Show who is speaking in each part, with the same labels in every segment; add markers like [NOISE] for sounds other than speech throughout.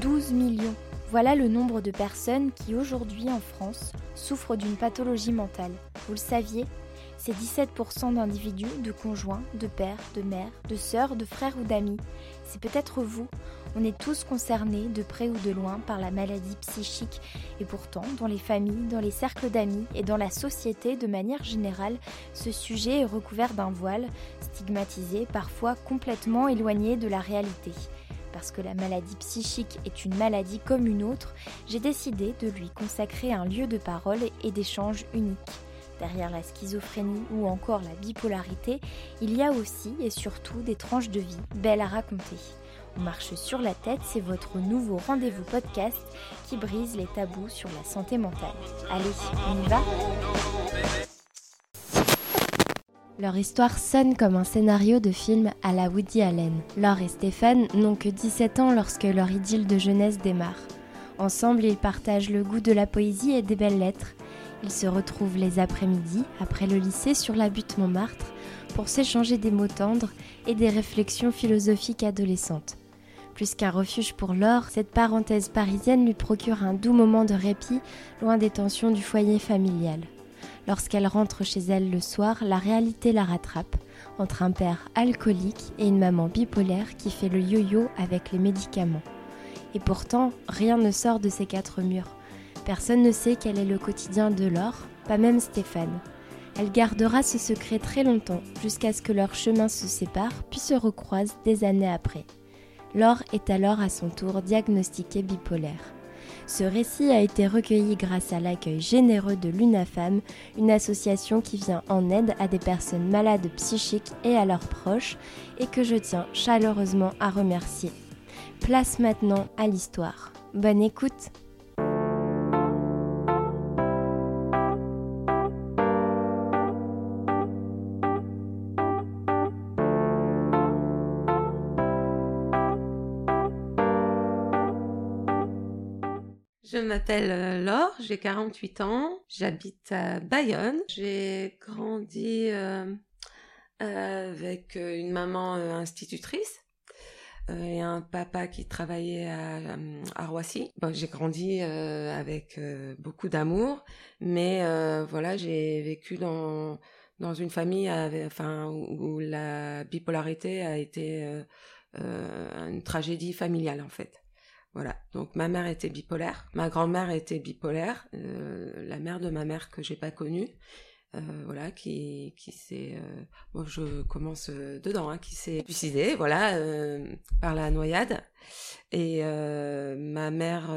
Speaker 1: 12 millions. Voilà le nombre de personnes qui aujourd'hui en France souffrent d'une pathologie mentale. Vous le saviez C'est 17% d'individus, de conjoints, de pères, de mères, de sœurs, de frères ou d'amis. C'est peut-être vous. On est tous concernés, de près ou de loin, par la maladie psychique. Et pourtant, dans les familles, dans les cercles d'amis et dans la société de manière générale, ce sujet est recouvert d'un voile, stigmatisé, parfois complètement éloigné de la réalité parce que la maladie psychique est une maladie comme une autre, j'ai décidé de lui consacrer un lieu de parole et d'échange unique. Derrière la schizophrénie ou encore la bipolarité, il y a aussi et surtout des tranches de vie belles à raconter. On marche sur la tête, c'est votre nouveau rendez-vous podcast qui brise les tabous sur la santé mentale. Allez, on y va leur histoire sonne comme un scénario de film à la Woody Allen. Laure et Stéphane n'ont que 17 ans lorsque leur idylle de jeunesse démarre. Ensemble, ils partagent le goût de la poésie et des belles lettres. Ils se retrouvent les après-midi, après le lycée, sur la butte Montmartre, pour s'échanger des mots tendres et des réflexions philosophiques adolescentes. Plus qu'un refuge pour Laure, cette parenthèse parisienne lui procure un doux moment de répit, loin des tensions du foyer familial. Lorsqu'elle rentre chez elle le soir, la réalité la rattrape, entre un père alcoolique et une maman bipolaire qui fait le yo-yo avec les médicaments. Et pourtant, rien ne sort de ces quatre murs. Personne ne sait quel est le quotidien de Laure, pas même Stéphane. Elle gardera ce secret très longtemps, jusqu'à ce que leurs chemins se séparent, puis se recroisent des années après. Laure est alors à son tour diagnostiquée bipolaire. Ce récit a été recueilli grâce à l'accueil généreux de l'UNAFAM, une association qui vient en aide à des personnes malades psychiques et à leurs proches, et que je tiens chaleureusement à remercier. Place maintenant à l'histoire. Bonne écoute
Speaker 2: m'appelle euh, Laure, j'ai 48 ans, j'habite à Bayonne. J'ai grandi euh, euh, avec une maman institutrice et un papa qui travaillait à, Roissy. j'ai grandi avec beaucoup d'amour, mais voilà, j'ai vécu dans dans une famille enfin où, la bipolarité a été une tragédie familiale en fait. Voilà. Donc ma mère était bipolaire, ma grand-mère était bipolaire, euh, la mère de ma mère que j'ai pas connue, euh, voilà, qui qui s'est, euh, bon, je commence dedans, hein, qui s'est suicidée, voilà, par la noyade. Et ma mère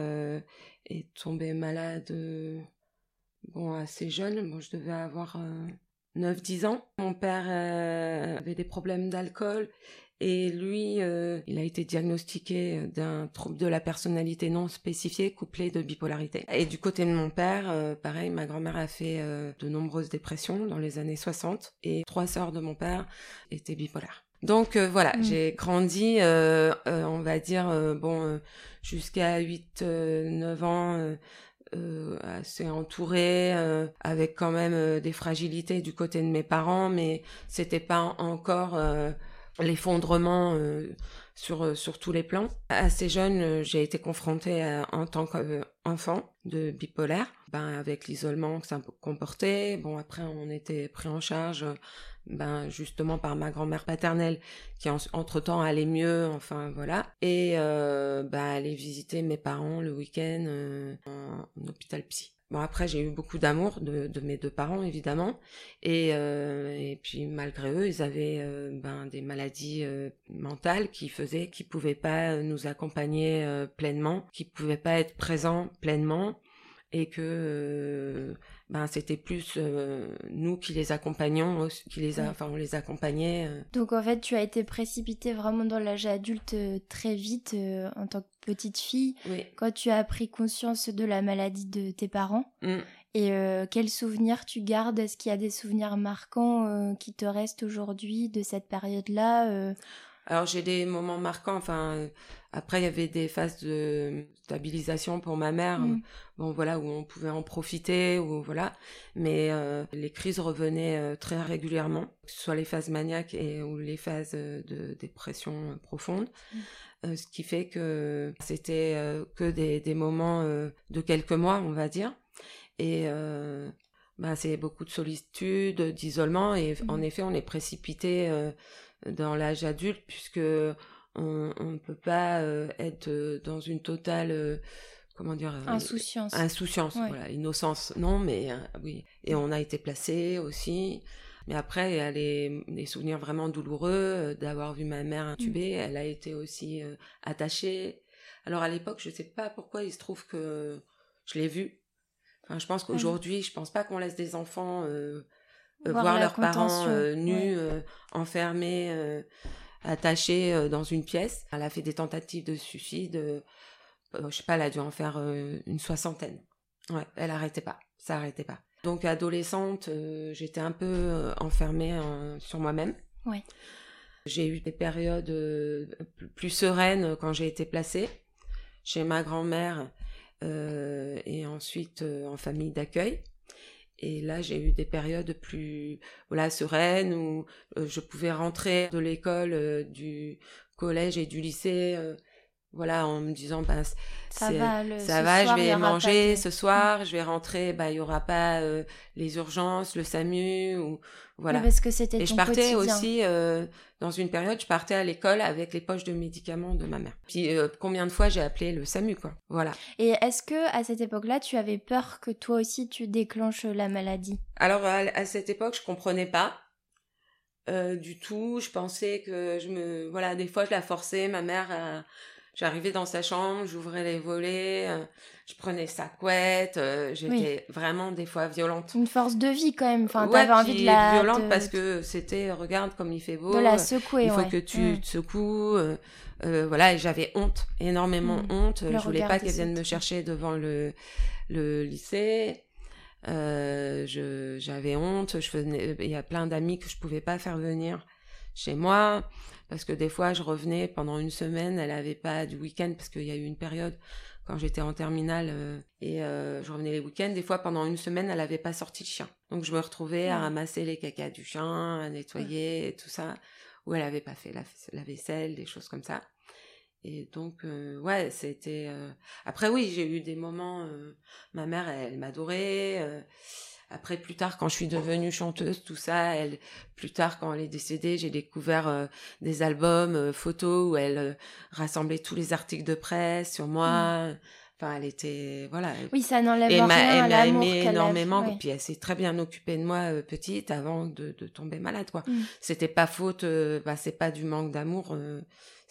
Speaker 2: est tombée malade bon, assez jeune. Bon, je devais avoir 9-10 ans. Mon père avait des problèmes d'alcool et lui, il a été diagnostiqué d'un trouble de la personnalité non spécifié couplé de bipolarité. Et du côté de mon père, pareil, ma grand-mère a fait de nombreuses dépressions dans les années 60 et trois sœurs de mon père étaient bipolaires. Donc voilà, mmh. j'ai grandi, on va dire, bon, jusqu'à 8-9 ans euh, assez entourée, euh, avec quand même euh, des fragilités du côté de mes parents, mais c'était pas encore euh, l'effondrement sur sur tous les plans. Assez jeune, j'ai été confrontée en tant qu'enfant de bipolaire, ben avec l'isolement que ça comportait. Bon après, on était pris en charge ben justement par ma grand-mère paternelle qui entre-temps allait mieux, enfin voilà, et euh, ben aller visiter mes parents le week-end euh, en, hôpital psy. Bon après j'ai eu beaucoup d'amour de, mes deux parents évidemment. Et, euh, et puis malgré eux ils avaient euh, ben, des maladies euh, mentales qui faisaient qu'ils pouvaient pas nous accompagner pleinement, qu'ils pouvaient pas être présents pleinement et que ben c'était plus euh, nous qui les accompagnons qui les a, enfin on les accompagnait euh.
Speaker 1: donc en fait tu as été précipitée vraiment dans l'âge adulte euh, très vite en tant que petite fille
Speaker 2: oui.
Speaker 1: quand tu as pris conscience de la maladie de tes parents
Speaker 2: mm.
Speaker 1: et quels souvenirs tu gardes? Est-ce qu'il y a des souvenirs marquants qui te restent aujourd'hui de cette période là
Speaker 2: alors j'ai des moments marquants. Enfin, après il y avait des phases de stabilisation pour ma mère. Mm. Bon voilà où on pouvait en profiter ou voilà. Mais euh, les crises revenaient euh, très régulièrement, que ce soit les phases maniaques et ou les phases euh, de dépression profonde. Mm. ce qui fait que c'était que des, des moments de quelques mois, on va dire. Et bah, c'est beaucoup de solitude, d'isolement, et en mm. effet, on est précipité dans l'âge adulte puisque on ne peut pas euh, être euh, dans une totale euh, comment dire
Speaker 1: insouciance.
Speaker 2: insouciance voilà innocence. Non mais oui. Et on a été placé aussi. Mais après il y a les, souvenirs vraiment douloureux d'avoir vu ma mère intubée. Mm. elle a été aussi attachée. Alors à l'époque je sais pas pourquoi il se trouve que je l'ai vue. Enfin je pense qu'aujourd'hui je pense pas qu'on laisse des enfants euh, voir, leurs parents euh, nus, enfermés, attachés dans une pièce. Elle a fait des tentatives de suicide. je sais pas, elle a dû en faire une soixantaine. Ouais, elle arrêtait pas, ça arrêtait pas. Donc adolescente, j'étais un peu enfermée sur moi-même.
Speaker 1: Ouais.
Speaker 2: J'ai eu des périodes plus sereines quand j'ai été placée chez ma grand-mère et ensuite en famille d'accueil. Et là, j'ai eu des périodes plus voilà sereines où euh, je pouvais rentrer de l'école, euh, du collège et du lycée, euh, voilà, en me disant bah
Speaker 1: ça va,
Speaker 2: ça va, je vais manger ce soir, je vais rentrer, bah il y aura pas les urgences, le SAMU ou voilà.
Speaker 1: parce que c'était
Speaker 2: Et je partais aussi dans une période, je partais à l'école avec les poches de médicaments de ma mère. Puis euh, combien de fois j'ai appelé le SAMU, quoi. Voilà.
Speaker 1: Et est-ce que à cette époque-là, tu avais peur que toi aussi tu déclenches la maladie?
Speaker 2: Alors à, cette époque, je comprenais pas. Euh, du tout, je pensais que je me, voilà, des fois je la forçais, ma mère, à J'arrivais dans sa chambre, j'ouvrais les volets, euh, je prenais sa couette, euh, j'étais vraiment des fois violente.
Speaker 1: Une force de vie quand même. Enfin, t'avais envie de la
Speaker 2: violente parce que c'était regarde comme il fait beau.
Speaker 1: De la secouer.
Speaker 2: Il faut que tu
Speaker 1: mm.
Speaker 2: te secoues. Euh, voilà, et j'avais honte, énormément mm. honte. je voulais pas qu'elle vienne me chercher devant le le lycée. j'avais honte. Je faisais, il y a plein d'amis que je pouvais pas faire venir chez moi parce que des fois je revenais pendant une semaine, elle avait pas du week-end parce qu'il y a eu une période quand j'étais en terminale euh, et euh, je revenais les week-ends, des fois pendant une semaine elle avait pas sorti le chien. Donc je me retrouvais à ramasser les cacas du chien, à nettoyer et tout ça, ou elle avait pas fait la, vaisselle, des choses comme ça. Et donc euh, ouais, c'était après oui, j'ai eu des moments ma mère elle, elle m'adorait après, plus tard, quand je suis devenue chanteuse, tout ça, elle, plus tard, quand elle est décédée, j'ai découvert euh, des albums euh, photos où elle euh, rassemblait tous les articles de presse sur moi. Mm. Enfin, elle était, voilà.
Speaker 1: Oui, ça n'enlève rien Elle
Speaker 2: m'a aimé énormément. et Puis elle s'est très bien occupée de moi petite avant de, de, tomber malade, quoi. Mm. C'était pas faute, bah, c'est pas du manque d'amour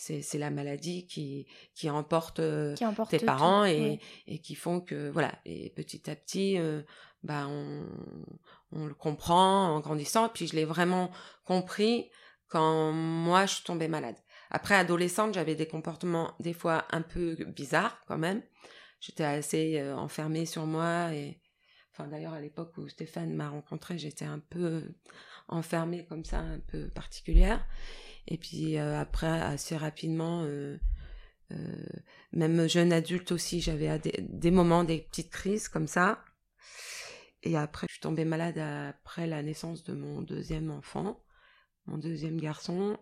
Speaker 2: c'est la maladie qui qui emporte,
Speaker 1: qui emporte
Speaker 2: tes parents et, et qui font que voilà et petit à petit bah, on, on le comprend en grandissant. Et puis je l'ai vraiment compris quand moi je suis tombée malade. Après, adolescente, j'avais des comportements des fois un peu bizarres quand même. J'étais assez euh, enfermée sur moi et enfin d'ailleurs à l'époque où Stéphane m'a rencontrée, j'étais un peu enfermée comme ça, un peu particulière. Et puis euh, après, assez rapidement, euh, même jeune adulte aussi, j'avais des, des, moments, des petites crises comme ça. Et après, je suis tombée malade après la naissance de mon deuxième enfant, mon deuxième garçon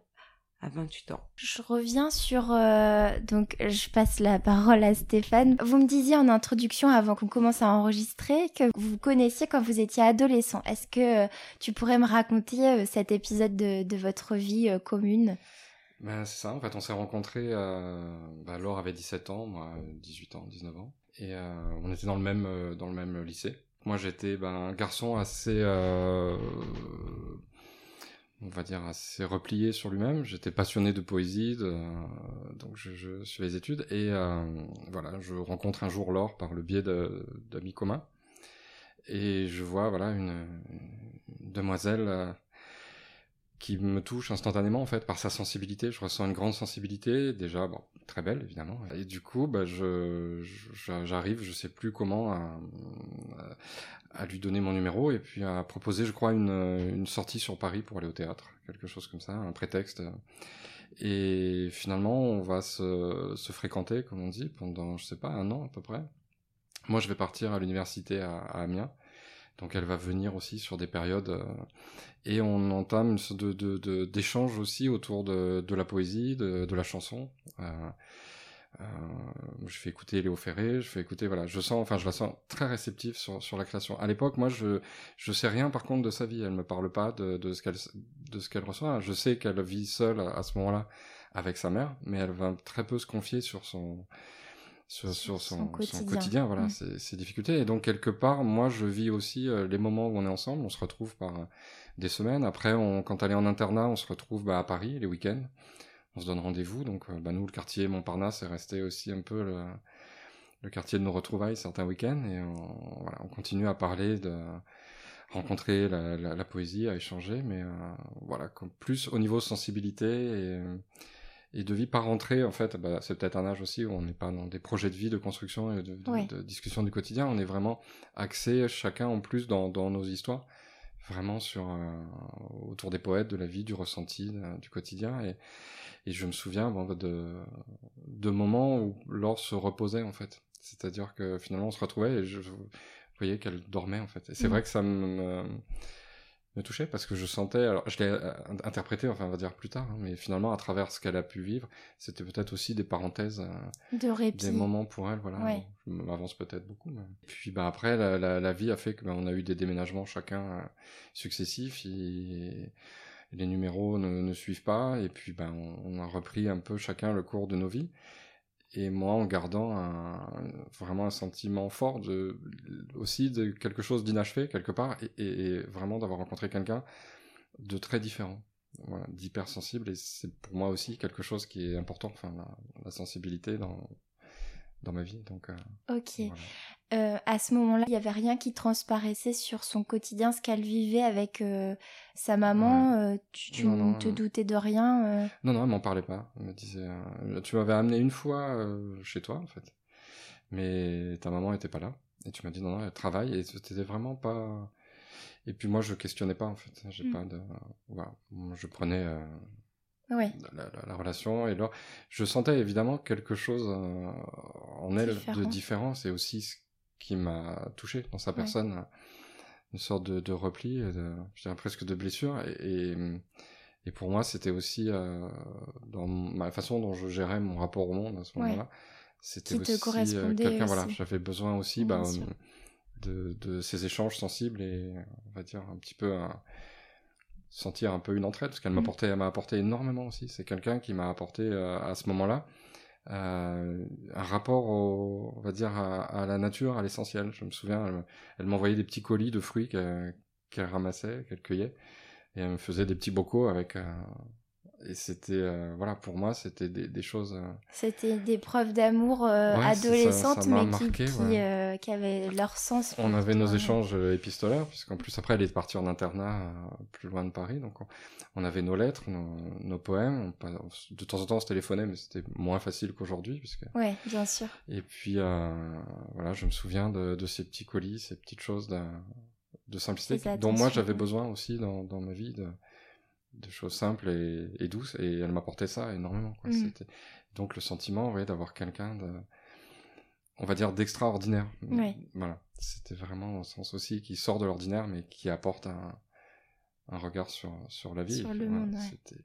Speaker 2: à 28 ans.
Speaker 1: Je reviens sur... Euh, donc, je passe la parole à Stéphane. Vous me disiez en introduction, avant qu'on commence à enregistrer, que vous vous connaissiez quand vous étiez adolescent. Est-ce que euh, tu pourrais me raconter euh, cet épisode de, de votre vie commune?
Speaker 3: Ben, C'est ça, en fait, on s'est rencontrés... Bah, Laure avait 17 ans, moi 18 ans, 19 ans. Et on était dans le même, dans le même lycée. Moi, j'étais ben, un garçon assez on va dire assez replié sur lui-même. J'étais passionné de poésie, donc je, je suis les études et euh, voilà, je rencontre un jour Laure par le biais d'amis communs et je vois voilà une, demoiselle euh, qui me touche instantanément en fait par sa sensibilité. Je ressens une grande sensibilité, déjà très belle évidemment. Et du coup, bah, je, j'arrive, je sais plus comment, à, à, lui donner mon numéro et puis à proposer, je crois, une, une sortie sur Paris pour aller au théâtre, quelque chose comme ça, un prétexte. Et finalement, on va se, se fréquenter, comme on dit, pendant, je sais pas, un an à peu près. Moi, je vais partir à l'université à, Amiens. Donc elle va venir aussi sur des périodes euh, et on entame une sorte de, d'échange aussi autour de, de la poésie, de, de la chanson. Euh, euh, je fais écouter Léo Ferré, je fais écouter voilà, je sens, enfin je la sens très réceptive sur, sur la création. À l'époque, moi je je sais rien par contre de sa vie, elle me parle pas de, de ce qu'elle de ce qu'elle reçoit. Je sais qu'elle vit seule à, ce moment-là avec sa mère, mais elle va très peu se confier sur son sur, sur son, son, quotidien. voilà, mmh. ses, difficultés. Et donc, quelque part, moi, je vis aussi euh, les moments où on est ensemble. On se retrouve par des semaines. Après, on, quand elle est en internat, on se retrouve bah, à Paris les week-ends on se donne rendez-vous. Donc, euh, bah, nous, le quartier Montparnasse est resté aussi un peu le, quartier de nos retrouvailles certains week-ends. Et on, voilà, on continue à parler de rencontrer la, poésie, à échanger, mais euh, voilà, comme plus au niveau sensibilité et, et de vie, pas rentrer, en fait, bah, c'est peut-être un âge aussi où on n'est pas dans des projets de vie, de construction et de, de, discussion du quotidien, on est vraiment axé chacun en plus dans, dans nos histoires vraiment sur euh, autour des poètes, de la vie, du ressenti, du quotidien. Et, et je me souviens bon, de, de moments où Laure se reposait en fait. C'est-à-dire que finalement on se retrouvait et je, voyais qu'elle dormait en fait. Et c'est mmh. vrai que ça me, me touchait parce que je sentais, alors je l'ai euh, interprété, enfin on va dire plus tard, hein, mais finalement à travers ce qu'elle a pu vivre, c'était peut-être aussi des parenthèses, euh,
Speaker 1: de
Speaker 3: des moments pour elle, voilà. Je m'avance peut-être beaucoup. Mais... Puis bah après la, la, la, vie a fait que bah, on a eu des déménagements chacun euh, successifs et les numéros ne, suivent pas et puis bah, on, a repris un peu chacun le cours de nos vies. Et moi en gardant un, vraiment un sentiment fort de aussi de quelque chose d'inachevé quelque part et, et, vraiment d'avoir rencontré quelqu'un de très différent. Voilà, d'hypersensible et c'est pour moi aussi quelque chose qui est important enfin la, la sensibilité dans dans ma vie donc
Speaker 1: euh, ok euh, à ce moment-là, il n'y avait rien qui transparaissait sur son quotidien, ce qu'elle vivait avec euh, sa maman. Euh, tu, ne te doutais de rien
Speaker 3: Non, non, elle m'en parlait pas. Elle me disait, tu m'avais amené une fois chez toi, en fait, mais ta maman était pas là. Et tu m'as dit non, non, elle travaille et c'était vraiment pas. Et puis moi, je questionnais pas en fait. J'ai hmm. pas de. Voilà. Je prenais. La, la, relation et là, je sentais évidemment quelque chose en elle de différent. C'est aussi qui m'a touché dans sa personne, une sorte de, de repli, de, je dirais presque de blessure. Et, et, pour moi, c'était aussi euh, dans ma façon dont je gérais mon rapport au monde à ce moment-là. C'était aussi euh, quelqu'un, voilà, j'avais besoin aussi bah, de, de ces échanges sensibles et on va dire un petit peu sentir un peu une entraide parce qu'elle m'a apporté, mmh. m'a apporté énormément aussi. C'est quelqu'un qui m'a apporté euh, à ce moment-là euh, un rapport, au, on va dire, à, la nature, à l'essentiel. Je me souviens, elle, m'envoyait des petits colis de fruits qu'elle ramassait, qu'elle cueillait, et elle me faisait des petits bocaux avec, euh, et c'était, euh, voilà, pour moi, c'était des, des choses. euh,
Speaker 1: C'était des preuves d'amour euh,
Speaker 3: Ouais, c'est ça,
Speaker 1: adolescentes,
Speaker 3: ça
Speaker 1: mais qui,
Speaker 3: marqué,
Speaker 1: qui,
Speaker 3: ouais.
Speaker 1: euh, qui avaient leur sens.
Speaker 3: On avait nos échanges euh, épistolaires, puisqu'en plus après elle est partie en internat euh, plus loin de Paris, donc on, on avait nos lettres, nos, nos poèmes. On de temps en temps on se téléphonait, mais c'était moins facile qu'aujourd'hui, puisque.
Speaker 1: Ouais, bien sûr.
Speaker 3: Et puis euh, voilà, je me souviens de, de ces petits colis, ces petites choses de, de simplicité, dont moi j'avais besoin aussi dans, dans ma vie, de, de choses simples et, et douces, et elle m'apportait ça énormément. Quoi.
Speaker 1: Mm.
Speaker 3: Donc le sentiment, ouais, d'avoir quelqu'un de, on va dire, d'extraordinaire.
Speaker 1: Ouais.
Speaker 3: Voilà, c'était vraiment dans le sens aussi qui sort de l'ordinaire, mais qui apporte un, un regard sur, sur la vie.
Speaker 1: Sur
Speaker 3: Et
Speaker 1: le
Speaker 3: puis, voilà,
Speaker 1: monde, ouais.
Speaker 3: c'était-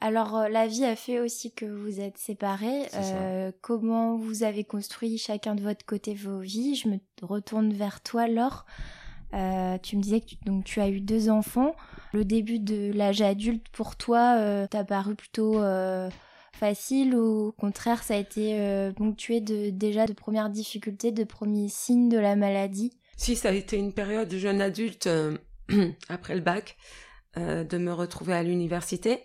Speaker 1: Alors, euh, la vie a fait aussi que vous êtes séparés. Euh, comment vous avez construit chacun de votre côté vos vies? Je me retourne vers toi, Laure. Euh, tu me disais que tu, donc, tu as eu deux enfants. Le début de l'âge adulte, pour toi, euh, t'a paru plutôt euh, facile ou au contraire, ça a été ponctué de, déjà de premières difficultés, de premiers signes de la maladie?
Speaker 2: Si, ça a été une période de jeune adulte [CLEARS THROAT] après le bac, de me retrouver à l'université.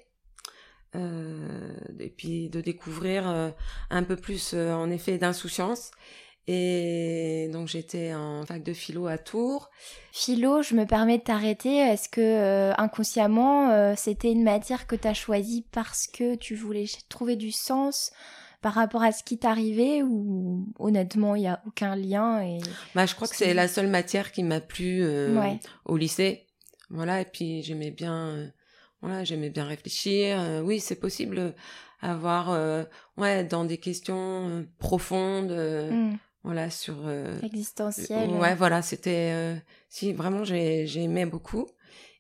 Speaker 2: et puis de découvrir un peu plus en effet d'insouciance. Et donc j'étais en fac de philo à Tours.
Speaker 1: Philo, je me permets de t'arrêter. Est-ce que euh, inconsciemment, euh, c'était une matière que tu as choisie parce que tu voulais trouver du sens par rapport à ce qui t'arrivait ou honnêtement, il n'y a aucun lien et...
Speaker 2: Bah, je crois que c'est la seule matière qui m'a plu euh,
Speaker 1: Ouais.
Speaker 2: au lycée. Voilà, et puis j'aimais bien, voilà, j'aimais bien réfléchir. Oui, c'est possible avoir, ouais, dans des questions profondes,
Speaker 1: Hmm,
Speaker 2: voilà, sur. euh,
Speaker 1: existentiel.
Speaker 2: Ouais, voilà, c'était. euh, si, vraiment, j'ai aimé beaucoup.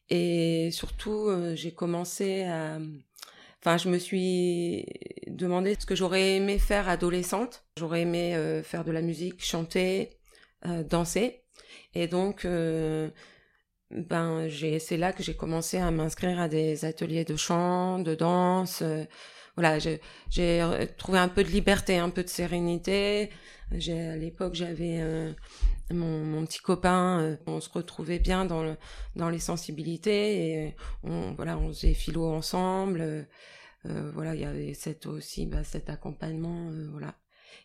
Speaker 2: Et surtout, euh, j'ai commencé à. Enfin, je me suis demandé ce que j'aurais aimé faire adolescente. J'aurais aimé euh, faire de la musique, chanter, danser. Et donc, ben, j'ai, c'est là que j'ai commencé à m'inscrire à des ateliers de chant, de danse. voilà, j'ai, trouvé un peu de liberté, un peu de sérénité. J'ai, à l'époque, j'avais euh, mon, mon petit copain. euh, on se retrouvait bien dans le, dans les sensibilités et on, voilà, on faisait philo ensemble. euh, euh, voilà, il y avait cette aussi, bah, cet accompagnement, euh, voilà.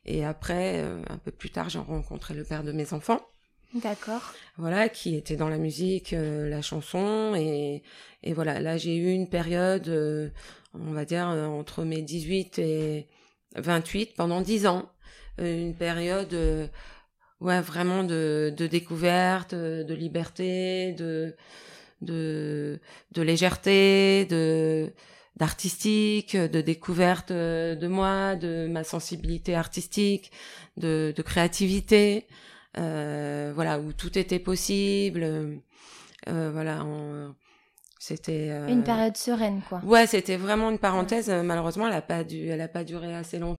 Speaker 2: Et après, euh, un peu plus tard, j'ai rencontré le père de mes enfants
Speaker 1: D'accord.
Speaker 2: voilà, qui était dans la musique, euh, la chanson, et, et voilà, là j'ai eu une période, euh, on va dire, euh, entre mes 18 et 28, pendant 10 ans, euh, une période, euh, ouais, vraiment de, de découverte, euh, de liberté, de, de, de légèreté, de d'artistique, de découverte euh, de moi, de ma sensibilité artistique, de, de créativité euh, voilà où tout était possible euh, voilà on- c'était euh,
Speaker 1: Une période sereine, quoi.
Speaker 2: ouais c'était vraiment une parenthèse Euh, malheureusement elle a pas dû elle a pas duré assez longtemps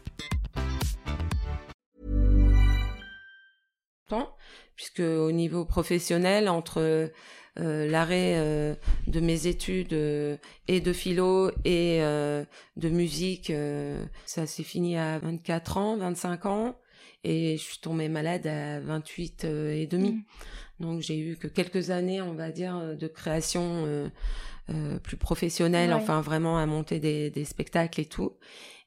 Speaker 2: temps, puisque au niveau professionnel, entre l'arrêt de mes études et de philo et de musique, ça s'est fini à 24 ans, 25 ans. Et je suis tombée malade à 28 et demi. Mmh. Donc j'ai eu que quelques années, on va dire, de création euh, plus professionnelle, enfin vraiment à monter des, spectacles et tout.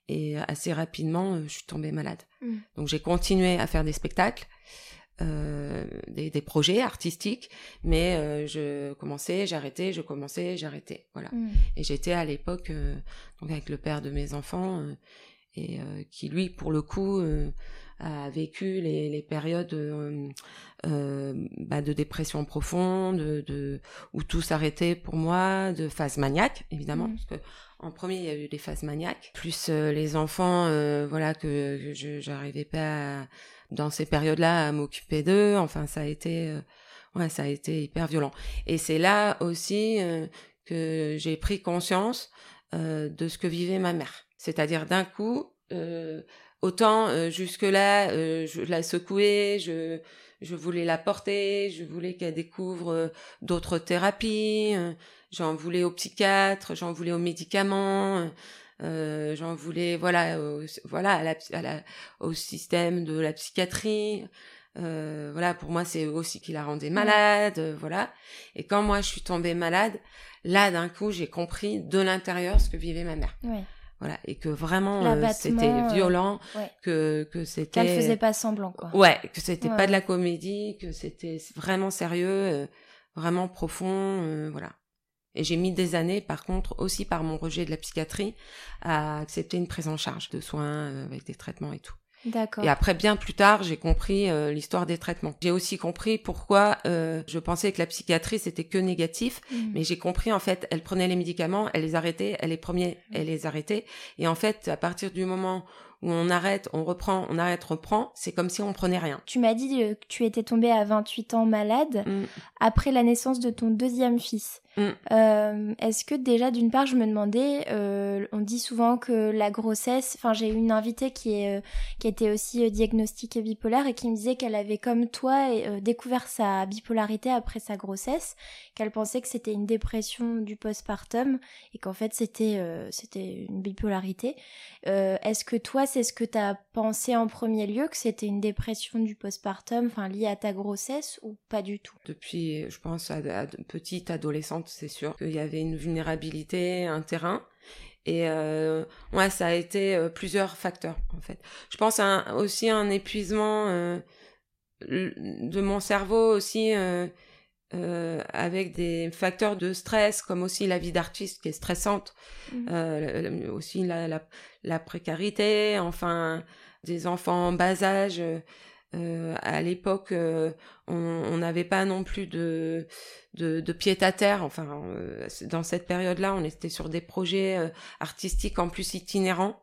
Speaker 2: Et assez rapidement, euh, je suis tombée malade. Mmh. Donc j'ai continué à faire des spectacles. Euh, des, projets artistiques, mais je commençais, j'arrêtais, je commençais, j'arrêtais, voilà. Mmh. Et j'étais à l'époque donc avec le père de mes enfants et qui lui, pour le coup, a vécu les, les périodes euh, euh, bah, de dépression profonde, de, où tout s'arrêtait pour moi, de phase maniaque évidemment, mmh. parce que en premier il y a eu des phases maniaques, plus euh, les enfants, voilà que, je j'arrivais pas dans ces périodes-là à m'occuper d'eux. Enfin ça a été, ouais ça a été hyper violent. Et c'est là aussi que j'ai pris conscience de ce que vivait ma mère. C'est-à-dire d'un coup, euh, Autant euh, jusque-là, euh, je la secouais, je, je voulais la porter, je voulais qu'elle découvre euh, d'autres thérapies, j'en voulais au psychiatre, j'en voulais aux médicaments, j'en voulais voilà, au, voilà à la, à la, au système de la psychiatrie. voilà, pour moi, c'est aussi qui la rendait malade, voilà. Et quand moi je suis tombée malade, là d'un coup, j'ai compris de l'intérieur ce que vivait ma mère. Ouais voilà et que vraiment euh, c'était euh, violent que que c'était
Speaker 1: qu'elle faisait pas semblant quoi
Speaker 2: ouais que c'était pas de la comédie que c'était vraiment sérieux euh, vraiment profond voilà et j'ai mis des années par contre aussi par mon rejet de la psychiatrie à accepter une prise en charge de soins avec des traitements et tout et après, bien plus tard, j'ai compris euh, l'histoire des traitements. J'ai aussi compris pourquoi euh, je pensais que la psychiatrie c'était que négatif, mm. mais j'ai compris en fait, elle prenait les médicaments, elle les arrêtait, elle les prenait, elle les arrêtait, et en fait, à partir du moment où on arrête, on reprend, on arrête, reprend, c'est comme si on prenait rien.
Speaker 1: Tu m'as dit euh, que tu étais tombée à 28 ans malade mm. après la naissance de ton deuxième fils. Mm. Euh, est-ce que déjà, d'une part, je me demandais, euh, on dit souvent que la grossesse, enfin j'ai eu une invitée qui, est, qui était aussi diagnostiquée bipolaire et qui me disait qu'elle avait comme toi découvert sa bipolarité après sa grossesse, qu'elle pensait que c'était une dépression du postpartum et qu'en fait c'était c'était une bipolarité. Est-ce que toi, c'est ce que tu as pensé en premier lieu, que c'était une dépression du postpartum, enfin liée à ta grossesse ou pas du tout?
Speaker 2: Depuis, je pense, à, petite adolescente, c'est sûr qu'il y avait une vulnérabilité, un terrain. Et euh, ouais, ça a été euh, plusieurs facteurs en fait. Je pense à aussi un épuisement euh, de mon cerveau aussi euh, avec des facteurs de stress comme aussi la vie d'artiste qui est stressante, mmh. aussi la, la, la, précarité, enfin des enfants en bas âge. Euh, à l'époque, euh, on n'avait pas non plus de, de, de pied à terre. Enfin, euh, dans cette période-là, on était sur des projets artistiques en plus itinérants.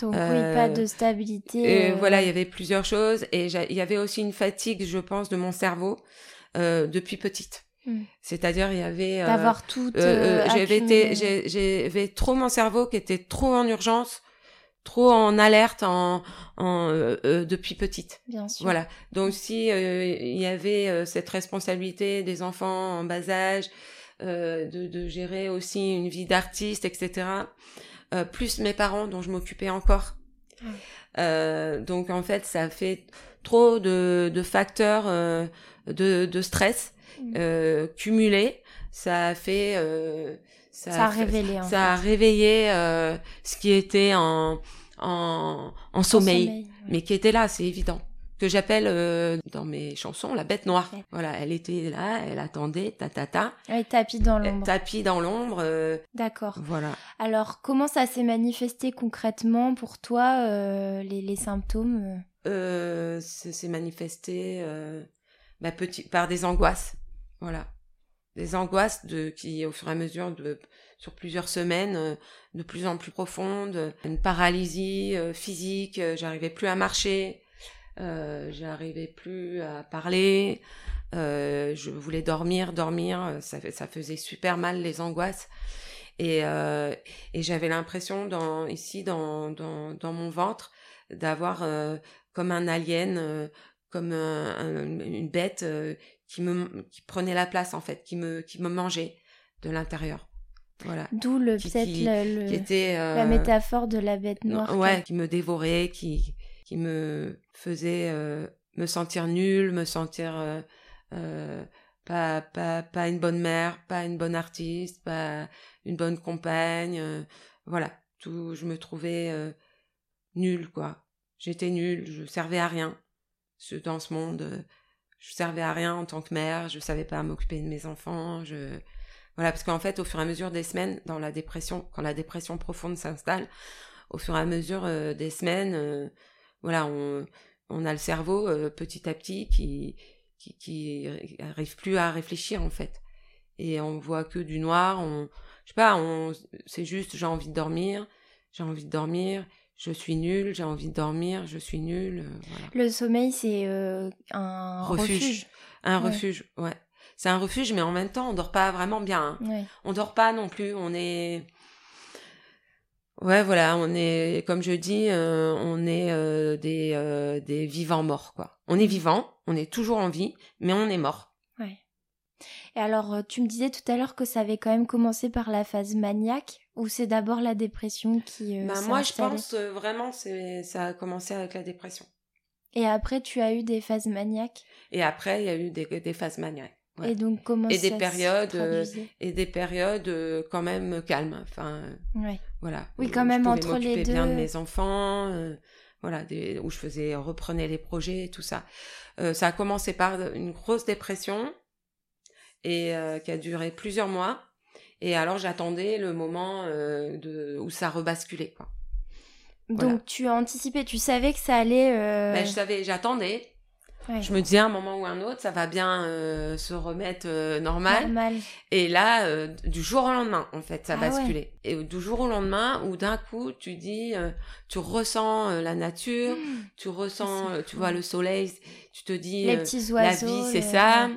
Speaker 1: Donc oui, pas de stabilité.
Speaker 2: Voilà, il y avait plusieurs choses et il y avait aussi une fatigue, je pense, de mon cerveau depuis petite. Hmm. C'est-à-dire, il y avait
Speaker 1: d'avoir tout.
Speaker 2: J'avais été, j'avais trop mon cerveau qui était trop en urgence, trop en alerte en, en depuis petite.
Speaker 1: Bien sûr.
Speaker 2: Voilà. Donc si il y avait cette responsabilité des enfants en bas âge, de, de, gérer aussi une vie d'artiste, etc. plus mes parents dont je m'occupais encore. donc en fait, ça fait trop de, de facteurs de, de stress mm. euh, cumulé. Ça fait...
Speaker 1: Ça, a révélé.
Speaker 2: ça a réveillé euh, ce qui était en, en, en sommeil, mais qui était là, c'est évident que j'appelle euh, dans mes chansons la bête noire. Voilà, elle était là, elle attendait, ta ta ta.
Speaker 1: Elle tapis dans l'ombre.
Speaker 2: Tapis dans l'ombre. Euh,
Speaker 1: D'accord.
Speaker 2: Voilà.
Speaker 1: Alors, comment ça s'est manifesté concrètement pour toi, euh, les, les, symptômes
Speaker 2: euh, C'est manifesté bah, petit, par des angoisses. Voilà. Des angoisses de, qui, au fur et à mesure, de, sur plusieurs semaines, euh, de plus en plus profondes. Une paralysie euh, physique, euh, j'arrivais plus à marcher, euh, j'arrivais plus à parler, je voulais dormir, dormir, ça, faisait super mal les angoisses. Et, et j'avais l'impression dans, ici, dans, dans, dans mon ventre, d'avoir comme un alien comme une bête euh, qui me qui prenait la place en fait, qui me qui me mangeait de l'intérieur. Voilà.
Speaker 1: D'où le
Speaker 2: Qui- qui-
Speaker 1: le-
Speaker 2: Qui était
Speaker 1: la
Speaker 2: euh,
Speaker 1: métaphore de la bête noire.
Speaker 2: Ouais, qui me dévorait, qui qui me faisait euh, me sentir nulle, me sentir euh, pas pas pas une bonne mère, pas une bonne artiste, pas une bonne compagne. voilà, tout. Je me trouvais nulle quoi. J'étais nulle, je servais à rien. Dans ce monde, je servais à rien en tant que mère. Je savais pas m'occuper de mes enfants. Voilà, parce qu'en fait, au fur et à mesure des semaines, dans la dépression, quand la dépression profonde s'installe, au fur et à mesure euh, des semaines, euh, voilà, on, on a le cerveau euh, petit à petit qui, qui, qui arrive plus à réfléchir en fait. Et on voit que du noir, on, je sais pas, on, c'est juste j'ai envie de dormir, j'ai envie de dormir, je suis nulle, j'ai envie de dormir, je suis nulle, euh, voilà.
Speaker 1: Le sommeil, c'est euh, un
Speaker 2: Refuge.
Speaker 1: refuge.
Speaker 2: Un
Speaker 1: Ouais.
Speaker 2: refuge, ouais. C'est un refuge, mais en même temps, on dort pas vraiment bien. hein.
Speaker 1: Ouais.
Speaker 2: On dort pas non plus, on est Ouais, voilà, on est comme je dis, euh, on est des des vivants morts quoi. On est vivant, on est toujours en vie, mais on est mort.
Speaker 1: Et alors, euh, tu me disais tout à l'heure que ça avait quand même commencé par la phase maniaque, ou c'est d'abord la dépression qui. euh, s'est
Speaker 2: moi, je pense euh, vraiment c'est ça a commencé avec la dépression.
Speaker 1: Et après, tu as eu des phases maniaques?
Speaker 2: Et après, il y a eu des, des phases maniaques. Ouais.
Speaker 1: Et donc, comment
Speaker 2: Et
Speaker 1: ça
Speaker 2: des périodes, euh, Et des périodes quand même calmes. Enfin,
Speaker 1: Ouais.
Speaker 2: voilà.
Speaker 1: Oui, quand même, entre les
Speaker 2: m'occuper bien de
Speaker 1: deux.
Speaker 2: mes enfants. voilà, des, où je faisais reprenais les projets et tout ça. Euh, ça a commencé par une grosse dépression et euh, qui a duré plusieurs mois. Et alors j'attendais le moment euh, de où ça rebasculait quoi.
Speaker 1: Donc,
Speaker 2: Voilà.
Speaker 1: tu as anticipé, tu savais que ça allait. euh,
Speaker 2: Ben, je savais, j'attendais.
Speaker 1: ouais,
Speaker 2: Je me disais à un moment ou un autre, ça va bien euh, se remettre euh, normal.
Speaker 1: normal.
Speaker 2: Et là, euh, du jour au lendemain, en fait, ça
Speaker 1: Ah ouais.
Speaker 2: basculait. Et du jour au lendemain, où d'un coup, tu dis, tu ressens la nature, tu ressens, tu vois le soleil, tu te dis,
Speaker 1: Les petits
Speaker 2: la
Speaker 1: oiseaux.
Speaker 2: vie, c'est ça.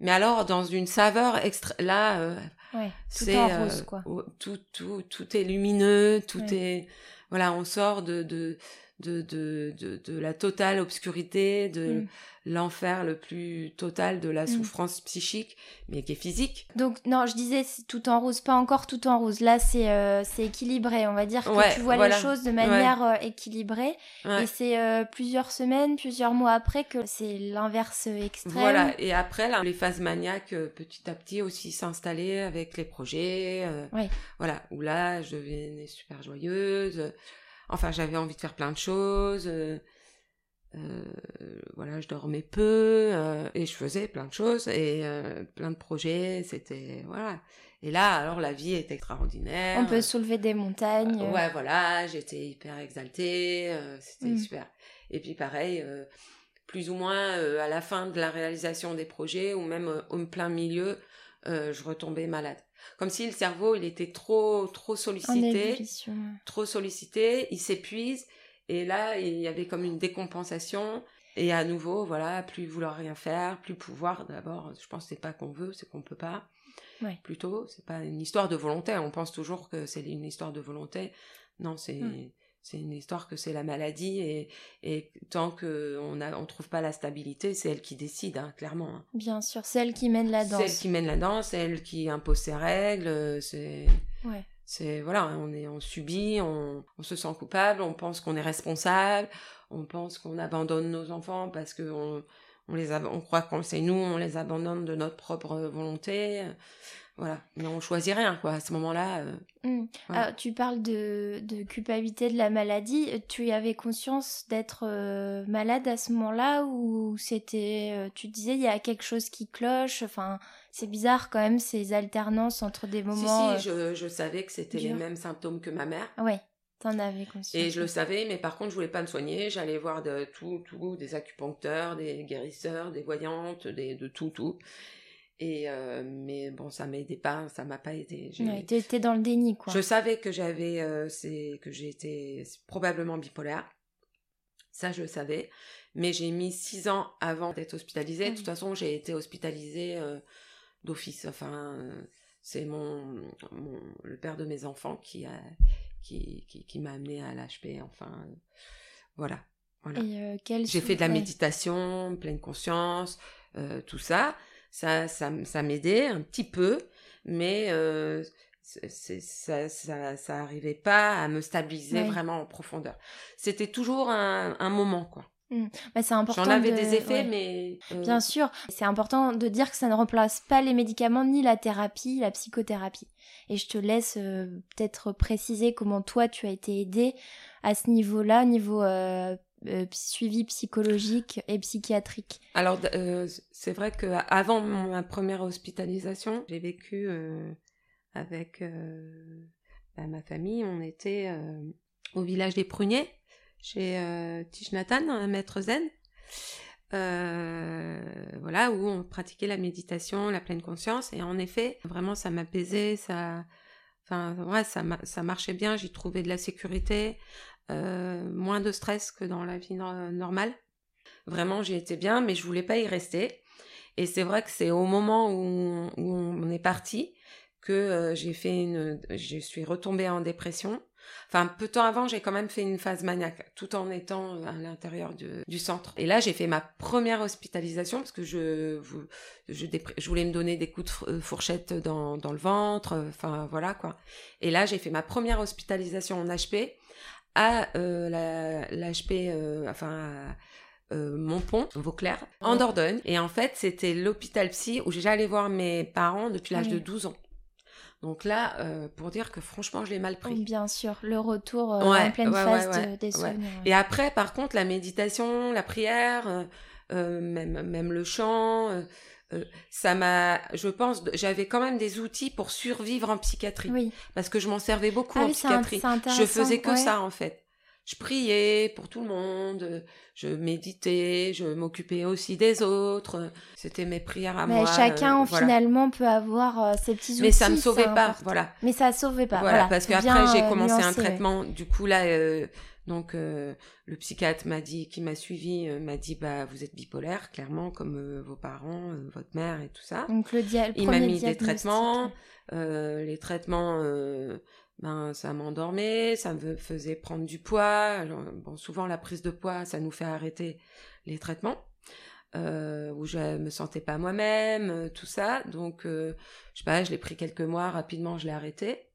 Speaker 2: Mais alors, dans une saveur extra, là, euh,
Speaker 1: Ouais, tout en
Speaker 2: euh,
Speaker 1: rose, quoi.
Speaker 2: tout, tout, tout est lumineux, tout
Speaker 1: Ouais.
Speaker 2: est, voilà, on sort de de de de de, de la totale obscurité, de
Speaker 1: Mm.
Speaker 2: l'enfer le plus total de la
Speaker 1: Mm.
Speaker 2: souffrance psychique, mais qui est physique.
Speaker 1: Donc non, je disais tout en rose, pas encore tout en rose. Là, c'est euh, équilibré. On va dire que
Speaker 2: Ouais,
Speaker 1: tu vois
Speaker 2: voilà.
Speaker 1: les choses de manière euh, équilibrée.
Speaker 2: Ouais.
Speaker 1: Et c'est euh, plusieurs semaines, plusieurs mois après que c'est l'inverse extrême.
Speaker 2: Voilà, et après, là, les phases maniaques, petit à petit aussi s'installer avec les projets. Voilà, où là, je devenais super joyeuse. Enfin, j'avais envie de faire plein de choses. euh, euh, voilà, je dormais peu euh, et je faisais plein de choses et plein de projets. C'était voilà. Et là, alors la vie est extraordinaire.
Speaker 1: On peut soulever des montagnes.
Speaker 2: Ouais, voilà, j'étais hyper exaltée, c'était
Speaker 1: Mm.
Speaker 2: super. Et puis pareil, plus ou moins euh, à la fin de la réalisation des projets ou même euh, au plein milieu, euh, je retombais malade. Comme si le cerveau, il était trop trop sollicité, trop sollicité, il s'épuise et là, il y avait comme une décompensation et à nouveau, voilà, plus vouloir rien faire, plus pouvoir d'abord, je pense que c'est pas qu'on veut, c'est qu'on peut pas.
Speaker 1: Ouais.
Speaker 2: Plutôt, c'est pas une histoire de volonté, on pense toujours que c'est une histoire de volonté. Non, c'est
Speaker 1: Mm.
Speaker 2: C'est une histoire que c'est la maladie et, et tant que on a on trouve pas la stabilité, c'est elle qui décide hein, clairement. hein.
Speaker 1: Bien sûr, c'est elle qui mène la
Speaker 2: C'est
Speaker 1: danse.
Speaker 2: elle qui mène la danse, c'est elle qui impose ses règles, euh, c'est
Speaker 1: Ouais.
Speaker 2: c'est voilà, on est on subit, on, on se sent coupable, on pense qu'on est responsable, on pense qu'on abandonne nos enfants parce que on, les on croit qu'on c'est nous, on les abandonne de notre propre volonté. Euh, Voilà, mais on choisit rien quoi à ce moment-là. euh,
Speaker 1: Mm.
Speaker 2: Voilà.
Speaker 1: Alors, tu parles de, de culpabilité de la maladie. Tu avais conscience d'être euh, malade à ce moment-là ou c'était, euh, tu disais, il y a quelque chose qui cloche? Enfin, c'est bizarre quand même ces alternances entre des moments.
Speaker 2: si si, je, je savais que c'était les mêmes symptômes que ma mère.
Speaker 1: euh, Ouais, t'en avais conscience.
Speaker 2: Et je le savais, mais par contre, je voulais pas me soigner. J'allais voir de tout, tout, des acupuncteurs, des guérisseurs, des voyantes, des, de tout, tout. Et euh, mais bon, ça m'aidait pas, ça m'a pas aidé.
Speaker 1: Ouais, t'étais dans le déni, quoi.
Speaker 2: Je savais que j'avais, euh, c'est que j'étais probablement bipolaire. Ça, je le savais. Mais j'ai mis six ans avant d'être hospitalisée. De toute façon, j'ai été hospitalisée euh, d'office. Enfin, c'est mon, mon- le père de mes enfants qui a, qui, qui, qui m'a amené à l'HP. Enfin, voilà. voilà. J'ai fait de la
Speaker 1: ouais.
Speaker 2: méditation, pleine conscience. tout ça, ça, ça, ça m'aidait un petit peu, mais euh, ça, ça, ça arrivait pas à me stabiliser vraiment en profondeur. C'était toujours un, un moment, quoi.
Speaker 1: Bah, c'est important.
Speaker 2: J'en avais
Speaker 1: de-
Speaker 2: des effets,
Speaker 1: ouais.
Speaker 2: mais euh,
Speaker 1: Bien sûr, c'est important de dire que ça ne remplace pas les médicaments ni la thérapie, la psychothérapie. Et je te laisse euh, peut-être préciser comment toi tu as été aidé à ce niveau-là, niveau euh, euh, suivi psychologique et psychiatrique.
Speaker 2: Alors, euh, c'est vrai que avant mon- ma première hospitalisation, j'ai vécu euh, avec bah, ma famille. On était au village des Pruniers, chez euh, Tige Nathan, un maître zen. Voilà, où on pratiquait la méditation, la pleine conscience. Et en effet, vraiment, ça m'apaisait, ça... Enfin, ça, ça marchait bien, j'y trouvais de la sécurité, moins de stress que dans la vie no- normale. Vraiment, j'y étais bien, mais je voulais pas y rester. Et c'est vrai que c'est au moment où, on est parti que euh, j'ai fait une, je suis retombée en dépression. Enfin, peu de temps avant, j'ai quand même fait une phase maniaque, tout en étant à l'intérieur du, centre. Et là, j'ai fait ma première hospitalisation parce que je, je, voulais me donner des coups de euh, fourchette dans, dans le ventre. euh, Enfin, voilà quoi. Et là, j'ai fait ma première hospitalisation en HP à euh, l'HP, euh, enfin, à, euh, Montpont, Vauclair, en. Dordogne. Et en fait, c'était l'hôpital psy où j'allais voir mes parents depuis l'âge
Speaker 1: oui.
Speaker 2: de 12 ans. Donc là, euh, pour dire que franchement, je l'ai mal pris.
Speaker 1: Bien sûr, le retour euh,
Speaker 2: Ouais,
Speaker 1: en pleine
Speaker 2: ouais,
Speaker 1: phase
Speaker 2: ouais,
Speaker 1: de-
Speaker 2: ouais,
Speaker 1: des souvenirs.
Speaker 2: Et après, par contre, la méditation, la prière, même, même le chant, euh, ça m'a, je pense, j'avais quand même des outils pour survivre en psychiatrie.
Speaker 1: Oui,
Speaker 2: Parce que je m'en servais beaucoup
Speaker 1: Ah
Speaker 2: en
Speaker 1: oui,
Speaker 2: psychiatrie. Je faisais que
Speaker 1: ouais.
Speaker 2: ça, en fait. Je priais pour tout le monde, je méditais, je m'occupais aussi des autres. C'était mes prières à
Speaker 1: mais
Speaker 2: moi.
Speaker 1: chacun
Speaker 2: euh, voilà.
Speaker 1: finalement peut avoir euh, ses petits outils.
Speaker 2: Mais ça me sauvait pas, voilà.
Speaker 1: Mais ça sauvait pas.
Speaker 2: Voilà,
Speaker 1: Voilà,
Speaker 2: parce qu'après j'ai
Speaker 1: euh,
Speaker 2: commencé un
Speaker 1: ouais.
Speaker 2: traitement. Du coup là, euh, donc le psychiatre m'a dit, qui m'a suivi, m'a dit bah vous êtes bipolaire, clairement comme vos parents, votre mère et tout ça.
Speaker 1: Donc le, dia- le
Speaker 2: Il m'a mis des traitements. Les traitements, ben ça m'endormait, ça me faisait prendre du poids. Bon, souvent la prise de poids, ça nous fait arrêter les traitements. Euh, où je me sentais pas moi-même, euh, tout ça. Donc, euh, je sais pas, je l'ai pris quelques mois, rapidement, je l'ai arrêté.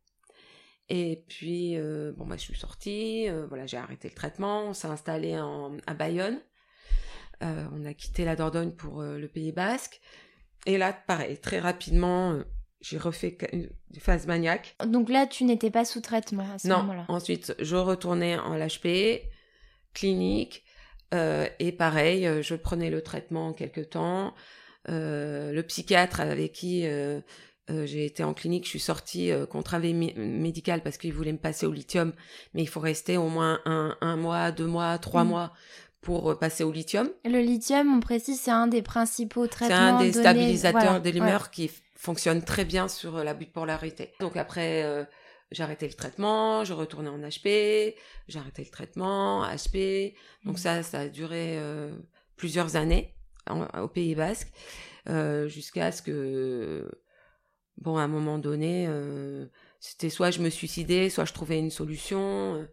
Speaker 2: Et puis, euh, bon, bah, je suis sortie, euh, voilà, j'ai arrêté le traitement, on s'est installé en, à Bayonne. On a quitté la Dordogne pour le Pays Basque. Et là, pareil, très rapidement, j'ai refait une phase maniaque.
Speaker 1: Donc là, tu n'étais pas sous traitement à ce
Speaker 2: Non,
Speaker 1: moment-là.
Speaker 2: ensuite, je retournais en l'HP, clinique, euh, et pareil, euh, je prenais le traitement quelque temps. Euh, le psychiatre avec qui euh, j'ai été en clinique, je suis sortie contre mé- médical parce qu'il voulait me passer au lithium, mais il faut rester au moins un, un mois, deux mois, trois
Speaker 1: Mm.
Speaker 2: mois pour passer au lithium.
Speaker 1: Le lithium, on précise, c'est un des principaux
Speaker 2: C'est
Speaker 1: traitements.
Speaker 2: un des
Speaker 1: donnés-
Speaker 2: stabilisateurs
Speaker 1: voilà,
Speaker 2: de l'humeur
Speaker 1: ouais.
Speaker 2: qui fonctionne très bien sur euh, la bipolarité. Donc après, euh, j'ai arrêté le traitement, je retournais en HP, j'ai arrêté le traitement, HP. Donc
Speaker 1: Mhm.
Speaker 2: ça, ça a duré euh, plusieurs années en- au Pays Basque, euh, jusqu'à ce que, bon, à un moment donné, c'était soit je me suicidais, soit je trouvais une solution.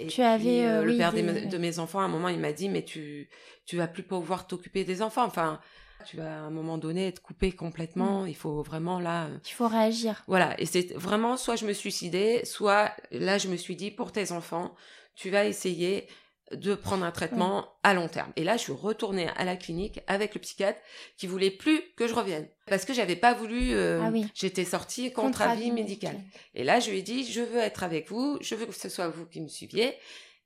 Speaker 2: Et
Speaker 1: Tu avais,
Speaker 2: puis, le
Speaker 1: oui,
Speaker 2: père des- de mes enfants, à un moment, il m'a dit, mais tu, tu vas plus pouvoir t'occuper des enfants. Enfin, tu vas à un moment donné être coupé complètement.
Speaker 1: Mm.
Speaker 2: Il faut vraiment là. euh,
Speaker 1: Il faut réagir.
Speaker 2: Voilà. Et c'est vraiment soit je me suis suicidée, soit là je me suis dit pour tes enfants, tu vas essayer de prendre un traitement à long terme. Et là, je suis retournée à la clinique avec le psychiatre qui voulait plus que je revienne parce que j'avais pas voulu. euh,
Speaker 1: Ah oui.
Speaker 2: J'étais sortie contre, avis médical. Et là, je lui ai dit, je veux être avec vous, je veux que ce soit vous qui me suiviez,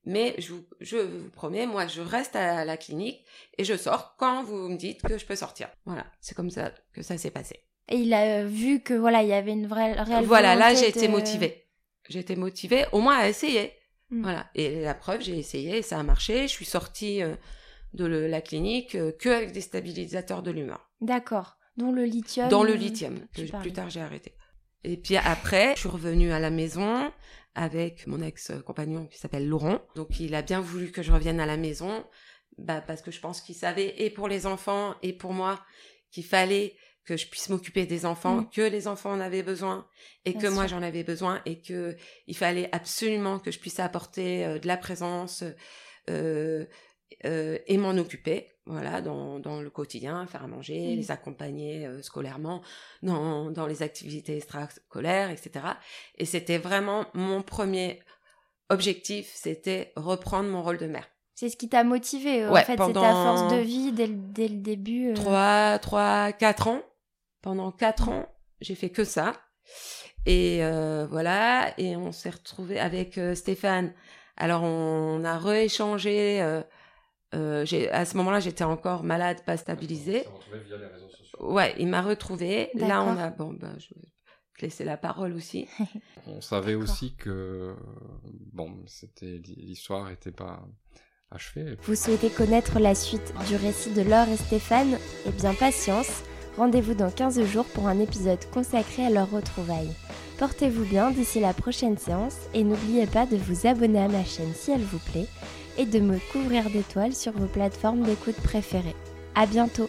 Speaker 2: mais je vous, je vous promets, moi, je reste à la clinique et je sors quand vous me dites que je peux sortir. Voilà, c'est comme ça que ça s'est passé.
Speaker 1: Et il a euh, vu que voilà, il y avait une vraie réelle
Speaker 2: Voilà, là, j'ai été motivée. J'ai été motivée, au moins à essayer.
Speaker 1: Mm.
Speaker 2: Voilà, et la preuve, j'ai essayé et ça a marché. Je suis sortie euh, de le- la clinique euh, que avec des stabilisateurs de l'humeur.
Speaker 1: D'accord. Dont le lithium.
Speaker 2: dans le lithium, que plus tard j'ai arrêté. Et puis après, je suis revenue à la maison avec mon ex-compagnon qui s'appelle Laurent. Donc il a bien voulu que je revienne à la maison, bah, parce que je pense qu'il savait, et pour les enfants, et pour moi, qu'il fallait que je puisse m'occuper des enfants,
Speaker 1: Mm.
Speaker 2: que les enfants en avaient besoin, et
Speaker 1: Bien
Speaker 2: que moi j'en avais besoin, et que il fallait absolument que je puisse apporter euh, de la présence euh, euh, et m'en occuper. Voilà, dans, dans le quotidien, faire à manger,
Speaker 1: Mhm.
Speaker 2: les accompagner euh, scolairement, dans, dans les activités extrascolaires, etc. Et c'était vraiment mon premier objectif, c'était reprendre mon rôle de mère.
Speaker 1: C'est ce qui t'a motivé.
Speaker 2: Ouais,
Speaker 1: en fait, c'était à force de vie dès le, dès le début. euh.
Speaker 2: Trois, trois, quatre ans. Pendant quatre ans, j'ai fait que ça. Et euh, voilà, et on s'est retrouvé avec euh, Stéphane. Alors on a rééchangé. Euh, à ce moment-là, j'étais encore malade, pas stabilisée.
Speaker 3: via les réseaux sociaux.
Speaker 2: Ouais, il m'a retrouvé. Là, on a bon, ben, je vais te laisser la parole aussi. [LAUGHS]
Speaker 3: On savait aussi que bon, c'était l'histoire était pas achevée.
Speaker 1: Vous souhaitez connaître la suite du récit de Laure et Stéphane? Eh bien, patience. Rendez-vous dans 15 jours pour un épisode consacré à leur retrouvailles. Portez-vous bien d'ici la prochaine séance et n'oubliez pas de vous abonner à ma chaîne si elle vous plaît et de me couvrir d'étoiles sur vos plateformes d'écoute préférées. À bientôt